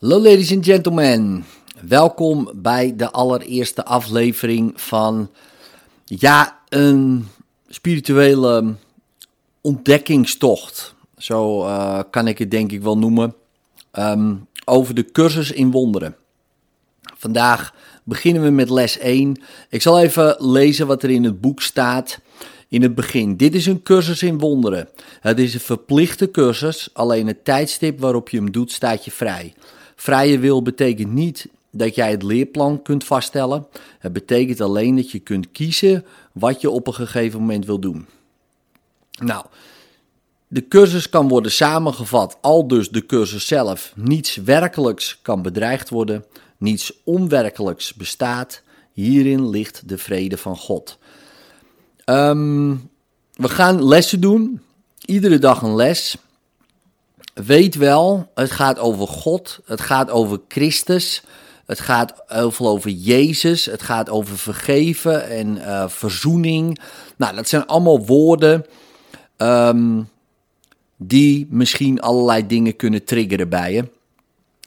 Hallo ladies and gentlemen, welkom bij de allereerste aflevering van ja, een spirituele ontdekkingstocht. Zo uh, kan ik het denk ik wel noemen. Um, over de cursus in wonderen. Vandaag beginnen we met les 1. Ik zal even lezen wat er in het boek staat in het begin. Dit is een cursus in wonderen. Het is een verplichte cursus, alleen het tijdstip waarop je hem doet staat je vrij. Vrije wil betekent niet dat jij het leerplan kunt vaststellen. Het betekent alleen dat je kunt kiezen wat je op een gegeven moment wil doen. Nou, de cursus kan worden samengevat, al dus de cursus zelf. Niets werkelijks kan bedreigd worden, niets onwerkelijks bestaat. Hierin ligt de vrede van God. Um, we gaan lessen doen, iedere dag een les. Weet wel, het gaat over God, het gaat over Christus, het gaat veel over Jezus, het gaat over vergeven en uh, verzoening. Nou, dat zijn allemaal woorden um, die misschien allerlei dingen kunnen triggeren bij je.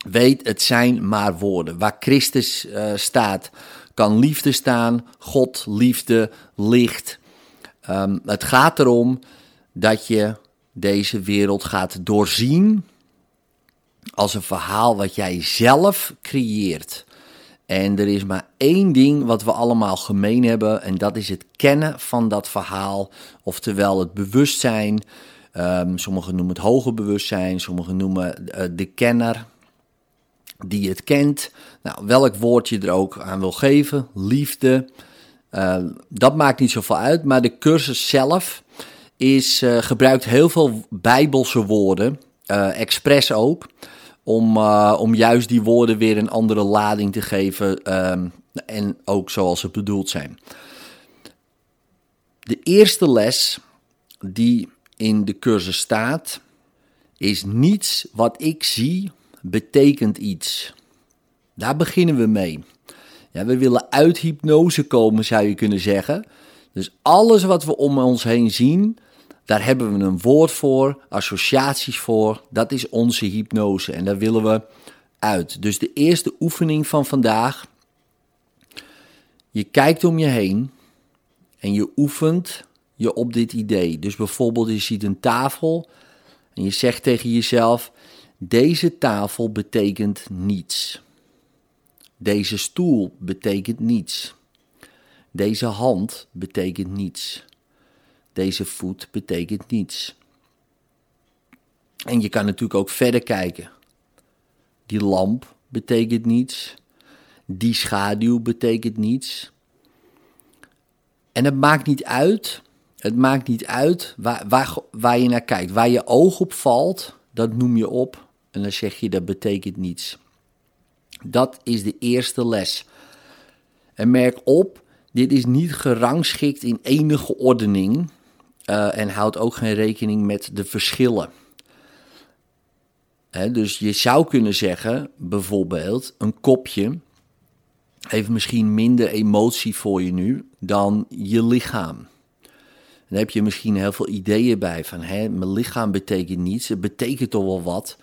Weet, het zijn maar woorden. Waar Christus uh, staat, kan liefde staan, God, liefde, licht. Um, het gaat erom dat je deze wereld gaat doorzien als een verhaal wat jij zelf creëert. En er is maar één ding wat we allemaal gemeen hebben, en dat is het kennen van dat verhaal, oftewel het bewustzijn. Um, sommigen noemen het hoger bewustzijn, sommigen noemen uh, de kenner die het kent. Nou, welk woord je er ook aan wil geven, liefde, uh, dat maakt niet zoveel uit, maar de cursus zelf is, uh, gebruikt heel veel bijbelse woorden, uh, expres ook, om, om juist die woorden weer een andere lading te geven um, en ook zoals ze bedoeld zijn. De eerste les die in de cursus staat, is niets wat ik zie betekent iets. Daar beginnen we mee. Ja, we willen uit hypnose komen, zou je kunnen zeggen. Dus alles wat we om ons heen zien, daar hebben we een woord voor, associaties voor. Dat is onze hypnose en daar willen we uit. Dus de eerste oefening van vandaag. Je kijkt om je heen en je oefent je op dit idee. Dus bijvoorbeeld je ziet een tafel en je zegt tegen jezelf: deze tafel betekent niets. Deze stoel betekent niets. Deze hand betekent niets. Deze voet betekent niets. En je kan natuurlijk ook verder kijken. Die lamp betekent niets. Die schaduw betekent niets. En het maakt niet uit. Het maakt niet uit waar, waar, waar je naar kijkt. Waar je oog op valt, dat noem je op. En dan zeg je dat betekent niets. Dat is de eerste les. En merk op, dit is niet gerangschikt in enige ordening uh, en houdt ook geen rekening met de verschillen. Dus je zou kunnen zeggen, bijvoorbeeld, een kopje heeft misschien minder emotie voor je nu dan je lichaam. Dan heb je misschien heel veel ideeën bij van, hè, mijn lichaam betekent niets, het betekent toch wel wat.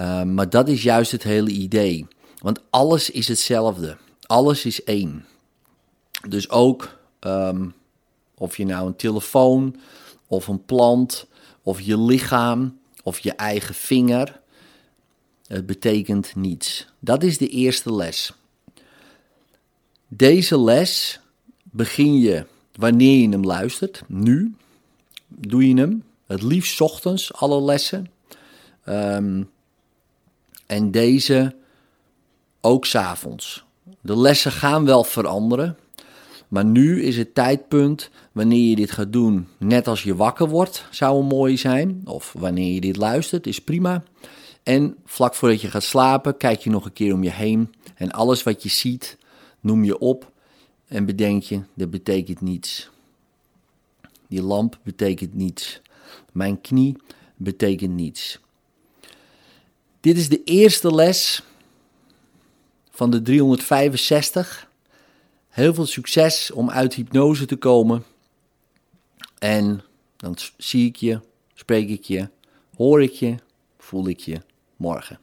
Uh, maar dat is juist het hele idee. Want alles is hetzelfde. Alles is één. Dus ook um, of je nou een telefoon of een plant of je lichaam of je eigen vinger. Het betekent niets. Dat is de eerste les. Deze les begin je wanneer je hem luistert. Nu doe je hem. Het liefst ochtends, alle lessen. Um, en deze ook s'avonds. De lessen gaan wel veranderen. Maar nu is het tijdpunt wanneer je dit gaat doen, net als je wakker wordt, zou een mooi zijn. Of wanneer je dit luistert, is prima. En vlak voordat je gaat slapen, kijk je nog een keer om je heen. En alles wat je ziet, noem je op. En bedenk je, dat betekent niets. Die lamp betekent niets. Mijn knie betekent niets. Dit is de eerste les van de 365. Heel veel succes om uit hypnose te komen. En dan zie ik je, spreek ik je, hoor ik je, voel ik je morgen.